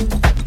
you.